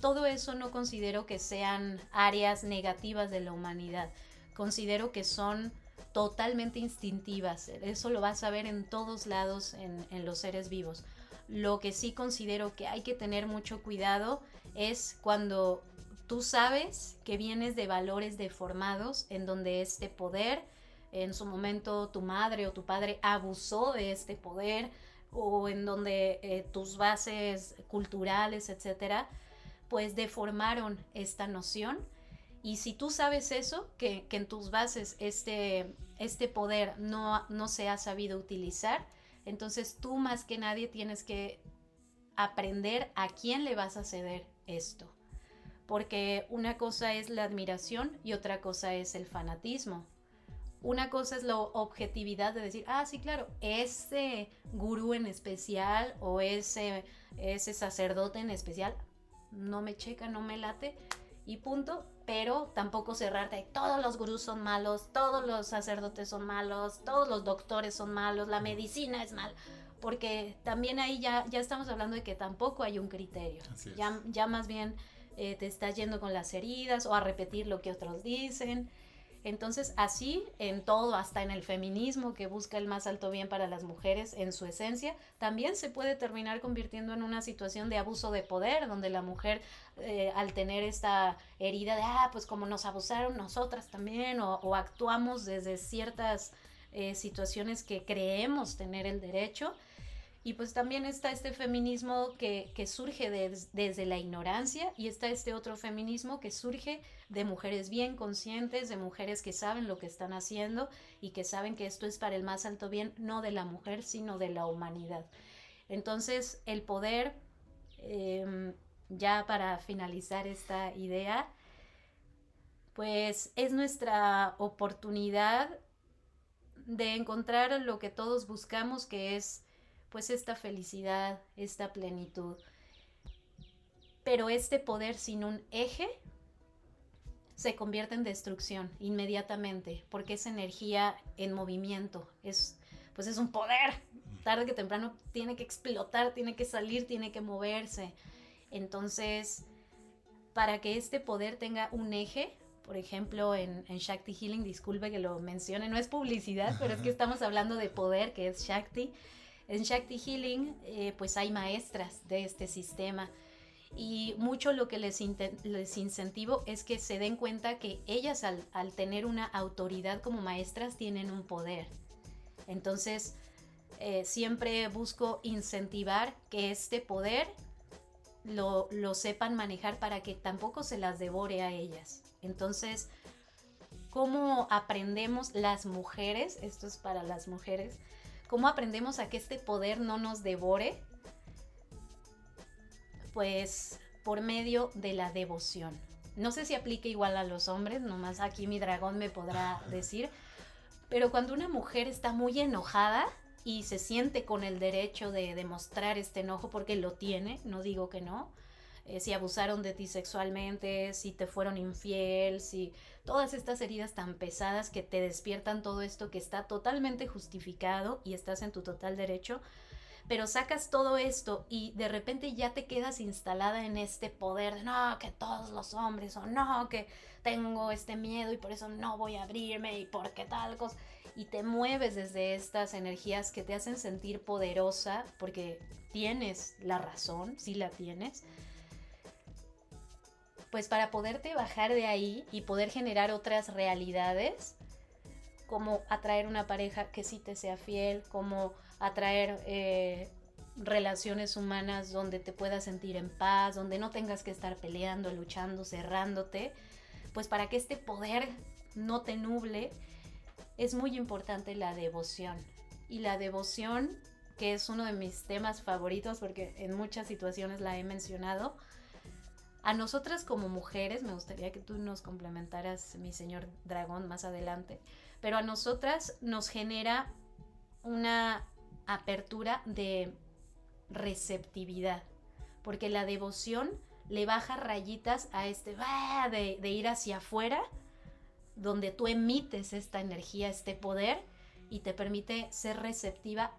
Todo eso no considero que sean áreas negativas de la humanidad. Considero que son totalmente instintivas. Eso lo vas a ver en todos lados en, los seres vivos. Lo que sí considero que hay que tener mucho cuidado es cuando tú sabes que vienes de valores deformados en donde este poder, en su momento tu madre o tu padre abusó de este poder o en donde eh, tus bases culturales, etcétera, pues deformaron esta noción y si tú sabes eso, que, en tus bases este, este poder no, no se ha sabido utilizar, entonces tú más que nadie tienes que aprender a quién le vas a ceder esto. Porque una cosa es la admiración y otra cosa es el fanatismo. Una cosa es la objetividad de decir, ah, sí, claro, ese gurú en especial o ese, ese sacerdote en especial no me checa, no me late y punto, pero tampoco cerrarte. Todos los gurús son malos, todos los sacerdotes son malos, todos los doctores son malos, la medicina es mal, porque también ahí ya, ya estamos hablando de que tampoco hay un criterio. Ya, ya más bien eh, te estás yendo con las heridas o a repetir lo que otros dicen. Entonces, así en todo, hasta en el feminismo que busca el más alto bien para las mujeres en su esencia, también se puede terminar convirtiendo en una situación de abuso de poder, donde la mujer eh, al tener esta herida de, ah, pues como nos abusaron nosotras también, o, actuamos desde ciertas eh, situaciones que creemos tener el derecho, y pues también está este feminismo que, surge desde la ignorancia y está este otro feminismo que surge de mujeres bien conscientes, de mujeres que saben lo que están haciendo y que saben que esto es para el más alto bien, no de la mujer, sino de la humanidad. Entonces, el poder, em, ya para finalizar esta idea, pues es nuestra oportunidad de encontrar lo que todos buscamos, que es pues esta felicidad, esta plenitud. Pero este poder sin un eje se convierte en destrucción inmediatamente, porque es energía en movimiento, es pues es un poder. Tarde que temprano tiene que explotar, tiene que salir, tiene que moverse. Entonces, para que este poder tenga un eje, por ejemplo, en, en, Shakti Healing, disculpe que lo mencione, no es publicidad, pero es que estamos hablando de poder, que es Shakti. En Shakti Healing, eh, pues hay maestras de este sistema y mucho lo que les, les incentivo es que se den cuenta que ellas al, tener una autoridad como maestras tienen un poder. Entonces, eh, siempre busco incentivar que este poder lo, lo, sepan manejar para que tampoco se las devore a ellas. Entonces, ¿cómo aprendemos las mujeres? Esto es para las mujeres ¿Cómo aprendemos a que este poder no nos devore? Pues por medio de la devoción. no sé si aplica igual a los hombres, nomás aquí mi dragón me podrá decir, pero cuando una mujer está muy enojada y se siente con el derecho de demostrar este enojo porque lo tiene, no digo que no, eh, si abusaron de ti sexualmente, si te fueron infiel, si todas estas heridas tan pesadas que te despiertan todo esto que está totalmente justificado y estás en tu total derecho, pero sacas todo esto y de repente ya te quedas instalada en este poder de no, que todos los hombres o no, que tengo este miedo y por eso no voy a abrirme y porque tal cosa. Y te mueves desde estas energías que te hacen sentir poderosa porque tienes la razón, si la tienes. Pues para poderte bajar de ahí y poder generar otras realidades, como atraer una pareja que sí te sea fiel, como atraer eh, relaciones humanas donde te puedas sentir en paz, donde no tengas que estar peleando, luchando, cerrándote, pues para que este poder no te nuble, es muy importante la devoción. Y la devoción, que es uno de mis temas favoritos porque en muchas situaciones la he mencionado, a nosotras como mujeres, me gustaría que tú nos complementaras, mi señor dragón, más adelante, pero a nosotras nos genera una apertura de receptividad, porque la devoción le baja rayitas a este de, de ir hacia afuera, donde tú emites esta energía, este poder, y te permite ser receptiva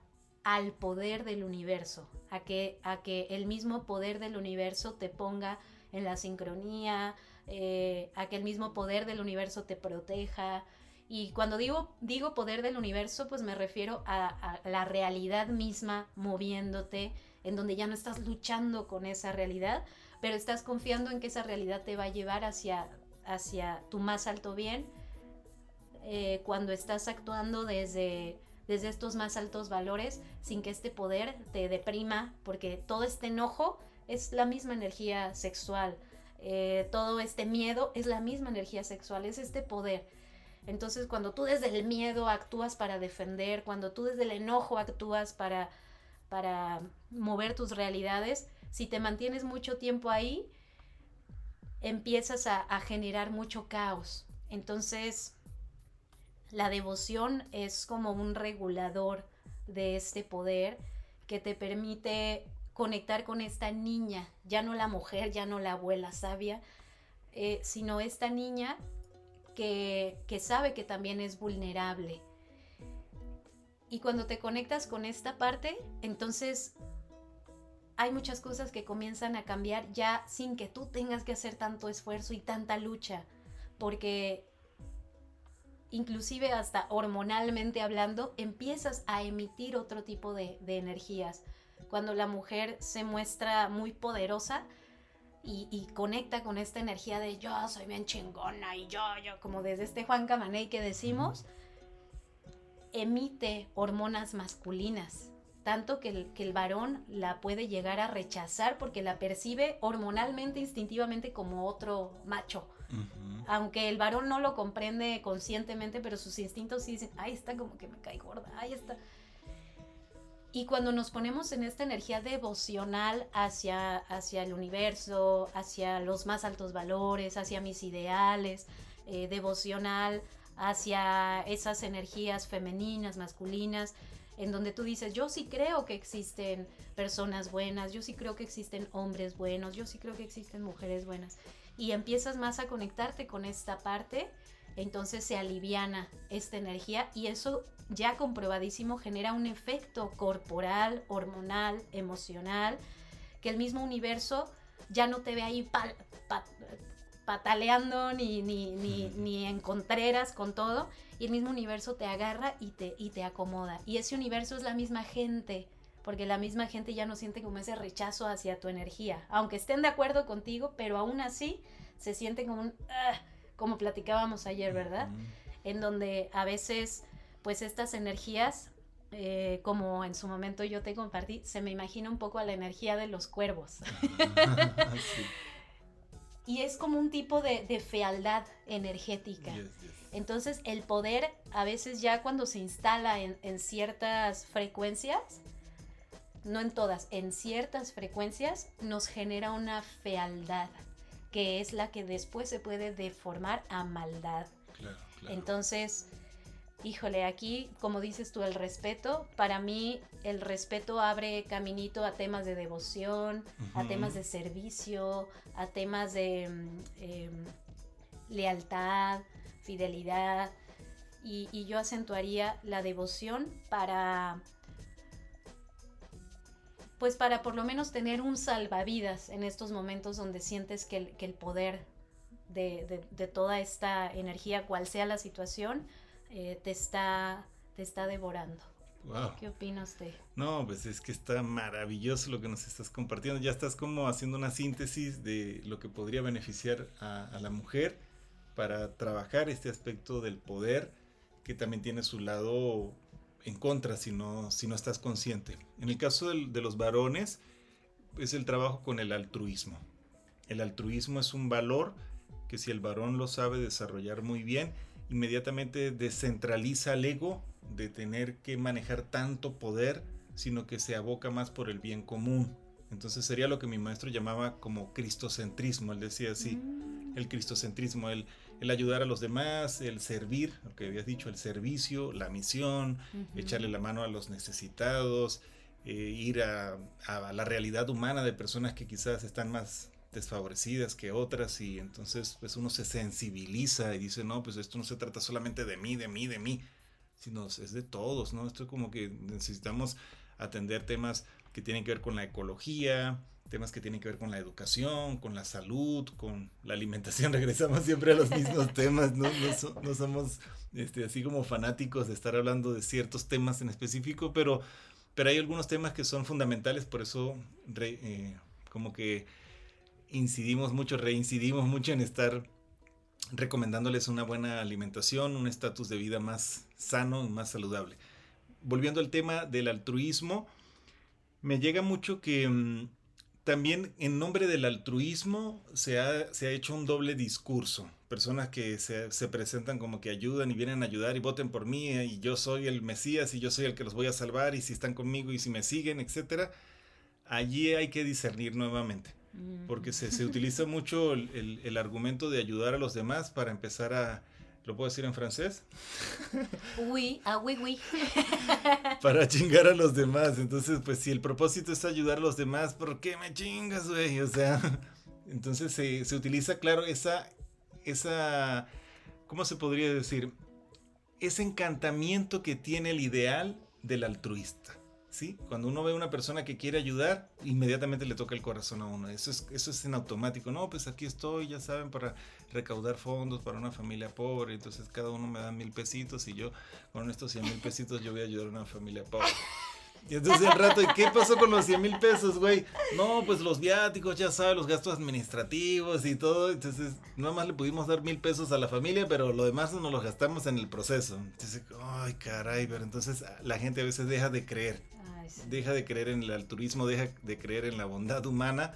al poder del universo, a que, a que el mismo poder del universo te ponga en la sincronía, eh, a que el mismo poder del universo te proteja, y cuando digo, digo poder del universo, pues me refiero a, la realidad misma moviéndote, en donde ya no estás luchando con esa realidad, pero estás confiando en que esa realidad te va a llevar hacia, hacia tu más alto bien, eh, cuando estás actuando desde, desde estos más altos valores, sin que este poder te deprima, porque todo este enojo es la misma energía sexual, eh, todo este miedo es la misma energía sexual, es este poder. Entonces, cuando tú desde el miedo actúas para defender, cuando tú desde el enojo actúas para, para mover tus realidades, si te mantienes mucho tiempo ahí, empiezas a, a generar mucho caos. Entonces, la devoción es como un regulador de este poder que te permite conectar con esta niña, ya no la mujer, ya no la abuela sabia, eh, sino esta niña que, sabe que también es vulnerable. Y cuando te conectas con esta parte, entonces hay muchas cosas que comienzan a cambiar ya sin que tú tengas que hacer tanto esfuerzo y tanta lucha, porque inclusive hasta hormonalmente hablando, empiezas a emitir otro tipo de energías. Cuando la mujer se muestra muy poderosa, y, conecta con esta energía de yo soy bien chingona y yo, yo, como desde este Juan Camaney que decimos, emite hormonas masculinas, tanto que el, que el varón la puede llegar a rechazar porque la percibe hormonalmente, instintivamente como otro macho. Aunque el varón no lo comprende conscientemente, pero sus instintos sí dicen, ahí está como que me cae gorda, ahí está. Y cuando nos ponemos en esta energía devocional hacia, hacia el universo, hacia los más altos valores, hacia mis ideales, eh, devocional hacia esas energías femeninas, masculinas, en donde tú dices, yo sí creo que existen personas buenas, yo sí creo que existen hombres buenos, yo sí creo que existen mujeres buenas. Y empiezas más a conectarte con esta parte, entonces se aliviana esta energía y eso ya comprobadísimo genera un efecto corporal, hormonal, emocional, que el mismo universo ya no te ve ahí pataleando ni, ni, ni, ni en contreras con todo, y el mismo universo te agarra y te, y te acomoda. Y ese universo es la misma gente, porque la misma gente ya no siente como ese rechazo hacia tu energía, aunque estén de acuerdo contigo, pero aún así se siente como un, ah, como platicábamos ayer, ¿verdad? En donde a veces pues estas energías, eh, como en su momento yo te compartí, se me imagina un poco a la energía de los cuervos. Y es como un tipo de, fealdad energética. Entonces el poder a veces ya cuando se instala en, en ciertas frecuencias, no en todas, en ciertas frecuencias nos genera una fealdad. que es la que después se puede deformar a maldad. Entonces, híjole, aquí, como dices tú, el respeto, para mí el respeto abre caminito a temas de devoción, a temas de servicio, a temas de mm, em, lealtad, fidelidad, y, yo acentuaría la devoción para pues para por lo menos tener un salvavidas en estos momentos donde sientes que el, poder de, toda esta energía, cual sea la situación, eh, te, está, te está devorando. ¿Qué opinas de? No, pues es que está maravilloso lo que nos estás compartiendo. Ya estás como haciendo una síntesis de lo que podría beneficiar a, a la mujer para trabajar este aspecto del poder que también tiene su lado en contra si no, si no estás consciente. En el caso de los varones, es el trabajo con el altruismo. El altruismo es un valor que si el varón lo sabe desarrollar muy bien, inmediatamente descentraliza el ego de tener que manejar tanto poder, sino que se aboca más por el bien común. Entonces sería lo que mi maestro llamaba como cristocentrismo. Él decía así, mm. el cristocentrismo, el, el ayudar a los demás, el servir, lo que habías dicho, el servicio, la misión, echarle la mano a los necesitados, eh, ir a, la realidad humana de personas que quizás están más desfavorecidas que otras y entonces pues uno se sensibiliza y dice, no, pues esto no se trata solamente de mí, de mí, de mí, sino es de todos, ¿no? Esto es como que necesitamos atender temas que tienen que ver con la ecología, temas que tienen que ver con la educación, con la salud, con la alimentación. Regresamos siempre a los mismos temas, no, no, somos este, así como fanáticos de estar hablando de ciertos temas en específico, pero, pero hay algunos temas que son fundamentales, por eso eh, como que incidimos mucho, reincidimos mucho en estar recomendándoles una buena alimentación, un estatus de vida más sano y más saludable. Volviendo al tema del altruismo, me llega mucho que mm, también en nombre del altruismo se ha, se ha hecho un doble discurso. Personas que se, se, presentan como que ayudan y vienen a ayudar y voten por mí eh, y yo soy el Mesías y yo soy el que los voy a salvar y si están conmigo y si me siguen, etc. Allí hay que discernir nuevamente. Porque se, se utiliza mucho el, el argumento de ayudar a los demás para empezar a, ¿Lo puedo decir en francés? Oui, ah, oui, oui. Para chingar a los demás. Entonces, pues si el propósito es ayudar a los demás, ¿por qué me chingas, güey? O sea, entonces se, se utiliza, claro, esa, esa, ¿cómo se podría decir? Ese encantamiento que tiene el ideal del altruista. ¿Sí? Cuando uno ve a una persona que quiere ayudar, inmediatamente le toca el corazón a uno. Eso es, eso es en automático. No, pues aquí estoy, ya saben, para recaudar fondos para una familia pobre. Entonces cada uno me da mil pesitos y yo con estos cien mil pesitos yo voy a ayudar a una familia pobre. Y entonces el rato, ¿y qué pasó con los 100 mil pesos, güey? No, pues los viáticos, ya sabes, los gastos administrativos y todo. Entonces, nada más le pudimos dar mil pesos a la familia, pero lo demás nos lo gastamos en el proceso. Entonces, ay, caray, pero entonces la gente a veces deja de creer. Deja de creer en el altruismo, deja de creer en la bondad humana.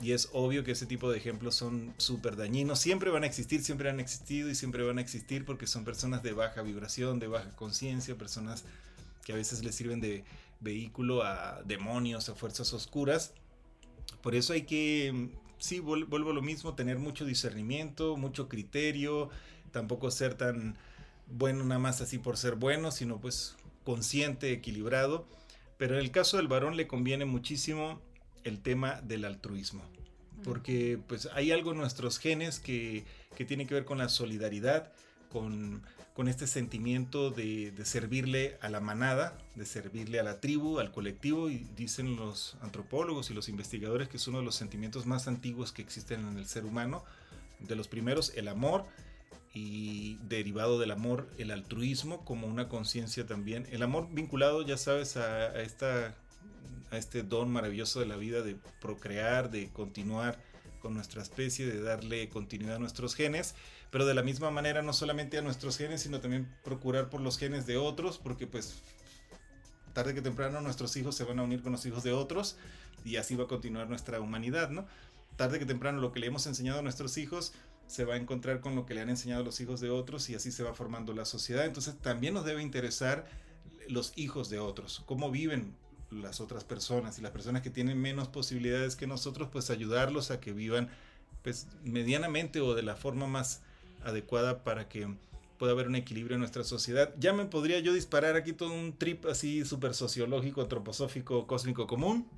Y es obvio que ese tipo de ejemplos son súper dañinos. Siempre van a existir, siempre han existido y siempre van a existir porque son personas de baja vibración, de baja conciencia, personas que a veces les sirven de vehículo a demonios, a fuerzas oscuras. Por eso hay que, sí, vuelvo a lo mismo, tener mucho discernimiento, mucho criterio, tampoco ser tan bueno nada más así por ser bueno, sino pues consciente, equilibrado pero en el caso del varón le conviene muchísimo el tema del altruismo. Porque pues hay algo en nuestros genes que, tiene que ver con la solidaridad, con, este sentimiento de, servirle a la manada, de servirle a la tribu, al colectivo, y dicen los antropólogos y los investigadores que es uno de los sentimientos más antiguos que existen en el ser humano. De los primeros, el amor, y derivado del amor, el altruismo como una conciencia también. El amor vinculado, ya sabes, a, esta, a este don maravilloso de la vida de procrear, de continuar con nuestra especie, de darle continuidad a nuestros genes, pero de la misma manera no solamente a nuestros genes, sino también procurar por los genes de otros, porque pues tarde que temprano nuestros hijos se van a unir con los hijos de otros y así va a continuar nuestra humanidad, ¿no? Tarde que temprano lo que le hemos enseñado a nuestros hijos se va a encontrar con lo que le han enseñado los hijos de otros y así se va formando la sociedad. Entonces también nos debe interesar los hijos de otros, cómo viven las otras personas y las personas que tienen menos posibilidades que nosotros, pues ayudarlos a que vivan pues medianamente o de la forma más adecuada para que pueda haber un equilibrio en nuestra sociedad. Ya me podría yo disparar aquí todo un trip así súper sociológico, antroposófico, cósmico común.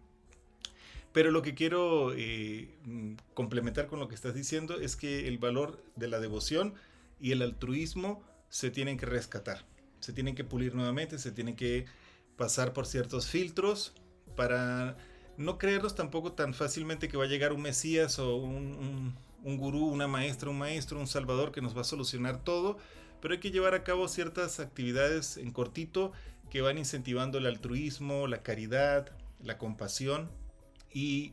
Pero lo que quiero eh, mm, complementar con lo que estás diciendo es que el valor de la devoción y el altruismo se tienen que rescatar, se tienen que pulir nuevamente, se tienen que pasar por ciertos filtros para no creerlos tampoco tan fácilmente que va a llegar un Mesías o un gurú, una maestra, un maestro, un salvador que nos va a solucionar todo, pero hay que llevar a cabo ciertas actividades en cortito que van incentivando el altruismo, la caridad, la compasión y,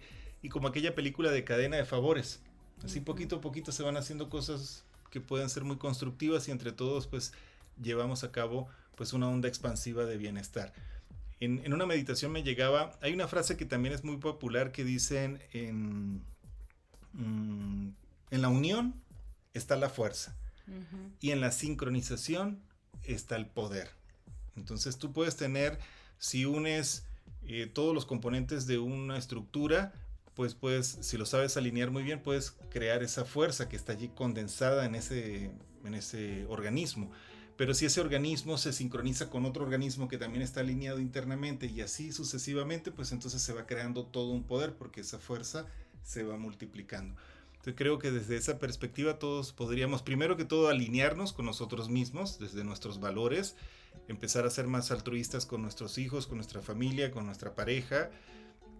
como aquella película de cadena de favores. Así poquito a poquito se van haciendo cosas que pueden ser muy constructivas y entre todos pues llevamos a cabo pues una onda expansiva de bienestar. En, una meditación me llegaba, hay una frase que también es muy popular que dicen en, mm, en la unión está la fuerza y en la sincronización está el poder. Entonces tú puedes tener, si unes eh, todos los componentes de una estructura, pues puedes, si lo sabes alinear muy bien, puedes crear esa fuerza que está allí condensada en ese, en ese organismo. Pero si ese organismo se sincroniza con otro organismo que también está alineado internamente y así sucesivamente, pues entonces se va creando todo un poder porque esa fuerza se va multiplicando creo que desde esa perspectiva todos podríamos, primero que todo, alinearnos con nosotros mismos, desde nuestros valores, empezar a ser más altruistas con nuestros hijos, con nuestra familia, con nuestra pareja,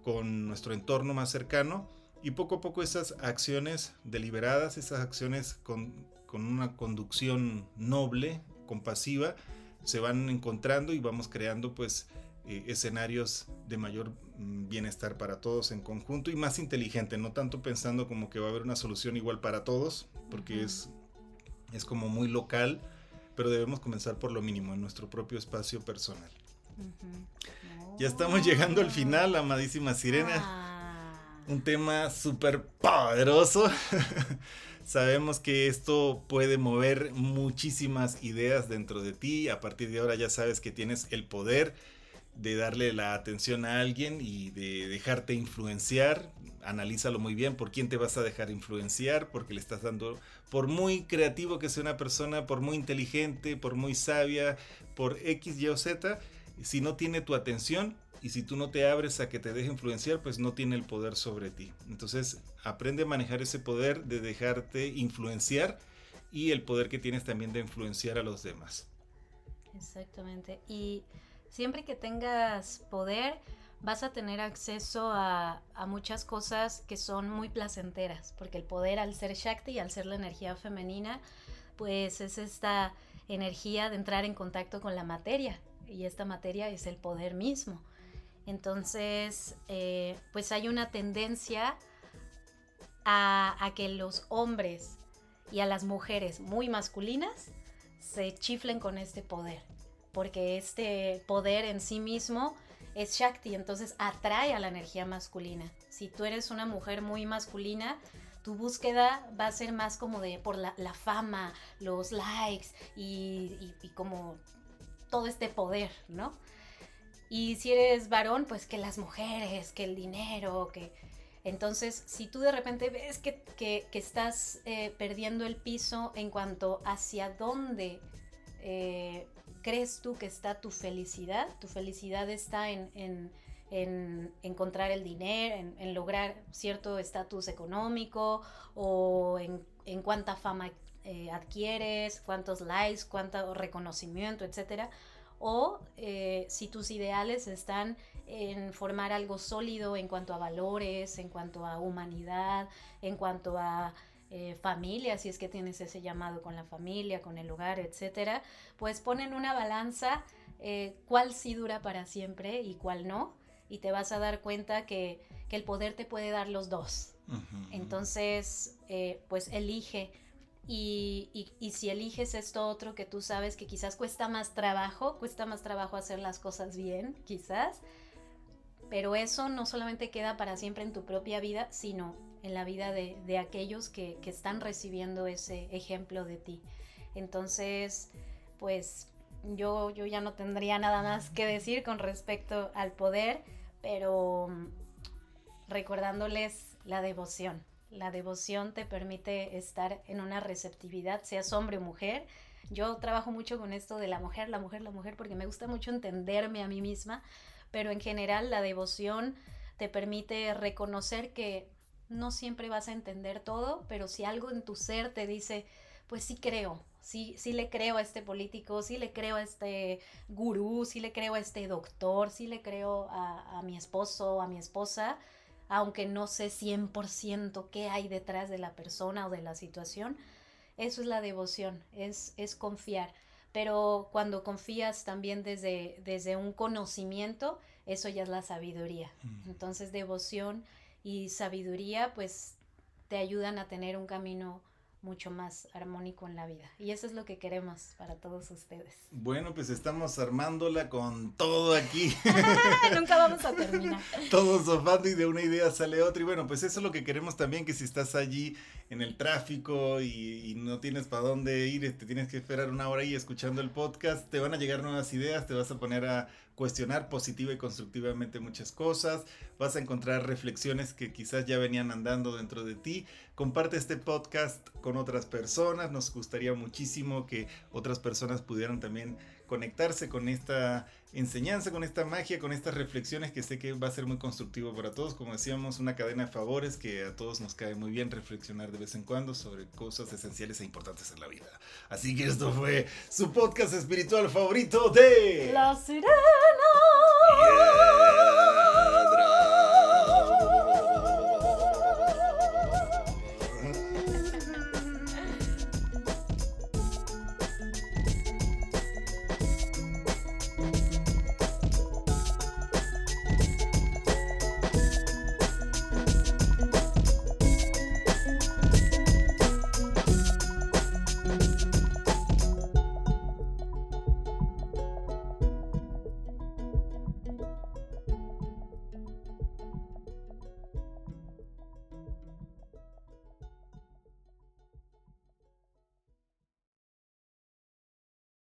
con nuestro entorno más cercano. Y poco a poco esas acciones deliberadas, esas acciones con, una conducción noble, compasiva, se van encontrando y vamos creando pues eh, escenarios de mayor bienestar para todos en conjunto y más inteligente, no tanto pensando como que va a haber una solución igual para todos, porque es, es como muy local, pero debemos comenzar por lo mínimo, en nuestro propio espacio personal. Ya estamos llegando al final, amadísima Sirena. Ah. Un tema súper poderoso. Sabemos que esto puede mover muchísimas ideas dentro de ti. A partir de ahora ya sabes que tienes el poder de darle la atención a alguien y de dejarte influenciar. Analízalo muy bien por quién te vas a dejar influenciar, porque le estás dando, por muy creativo que sea una persona, por muy inteligente, por muy sabia, por X, Y o Z, si no tiene tu atención y si tú no te abres a que te deje influenciar, pues no tiene el poder sobre ti. Entonces, aprende a manejar ese poder de dejarte influenciar y el poder que tienes también de influenciar a los demás. Exactamente. Y siempre que tengas poder, vas a tener acceso a, muchas cosas que son muy placenteras, porque el poder al ser Shakti y al ser la energía femenina, pues es esta energía de entrar en contacto con la materia, y esta materia es el poder mismo. Entonces, eh, pues hay una tendencia a, a que los hombres y a las mujeres muy masculinas se chiflen con este poder porque este poder en sí mismo es Shakti, entonces atrae a la energía masculina. Si tú eres una mujer muy masculina, tu búsqueda va a ser más como de por la, fama, los likes y, como todo este poder, ¿no? Y si eres varón, pues que las mujeres, que el dinero, que... Entonces, si tú de repente ves que, estás eh, perdiendo el piso en cuanto hacia dónde eh, crees tú que está tu felicidad? Tu felicidad está en, encontrar el dinero, en, lograr cierto estatus económico o en, cuánta fama eh, adquieres, cuántos likes, cuánto reconocimiento, etcétera. O eh, si tus ideales están en formar algo sólido en cuanto a valores, en cuanto a humanidad, en cuanto a eh, familia, si es que tienes ese llamado con la familia, con el hogar, etcétera, pues ponen una balanza eh, cuál sí dura para siempre y cuál no, y te vas a dar cuenta que, el poder te puede dar los dos. Entonces, eh, pues elige. Y, y, si eliges esto otro que tú sabes que quizás cuesta más trabajo, cuesta más trabajo hacer las cosas bien, quizás, pero eso no solamente queda para siempre en tu propia vida, sino en la vida de, aquellos que, están recibiendo ese ejemplo de ti. Entonces, pues yo, yo ya no tendría nada más que decir con respecto al poder, pero mm, recordándoles la devoción. La devoción te permite estar en una receptividad, seas hombre o mujer. Yo trabajo mucho con esto de la mujer, la mujer, la mujer, porque me gusta mucho entenderme a mí misma, pero en general la devoción te permite reconocer que no siempre vas a entender todo, pero si algo en tu ser te dice, pues sí creo, sí, sí le creo a este político, sí le creo a este gurú, sí le creo a este doctor, sí le creo a, a mi esposo, a mi esposa, aunque no sé 100% qué hay detrás de la persona o de la situación. Eso es la devoción, es, es confiar. Pero cuando confías también desde, desde un conocimiento, eso ya es la sabiduría. Entonces devoción y sabiduría pues te ayudan a tener un camino mucho más armónico en la vida. Y eso es lo que queremos para todos ustedes. Bueno, pues estamos armándola con todo aquí. Nunca vamos a terminar. Todos sofando y de una idea sale otra. Y bueno, pues eso es lo que queremos también, que si estás allí en el tráfico y, no tienes para dónde ir, te este, tienes que esperar una hora ahí escuchando el podcast, te van a llegar nuevas ideas, te vas a poner a cuestionar positiva y constructivamente muchas cosas, vas a encontrar reflexiones que quizás ya venían andando dentro de ti. Comparte este podcast con otras personas, nos gustaría muchísimo que otras personas pudieran también conectarse con esta enseñanza, con esta magia, con estas reflexiones que sé que va a ser muy constructivo para todos. Como decíamos, una cadena de favores que a todos nos cae muy bien reflexionar de vez en cuando sobre cosas esenciales e importantes en la vida. Así que esto fue su podcast espiritual favorito de... La Sirena.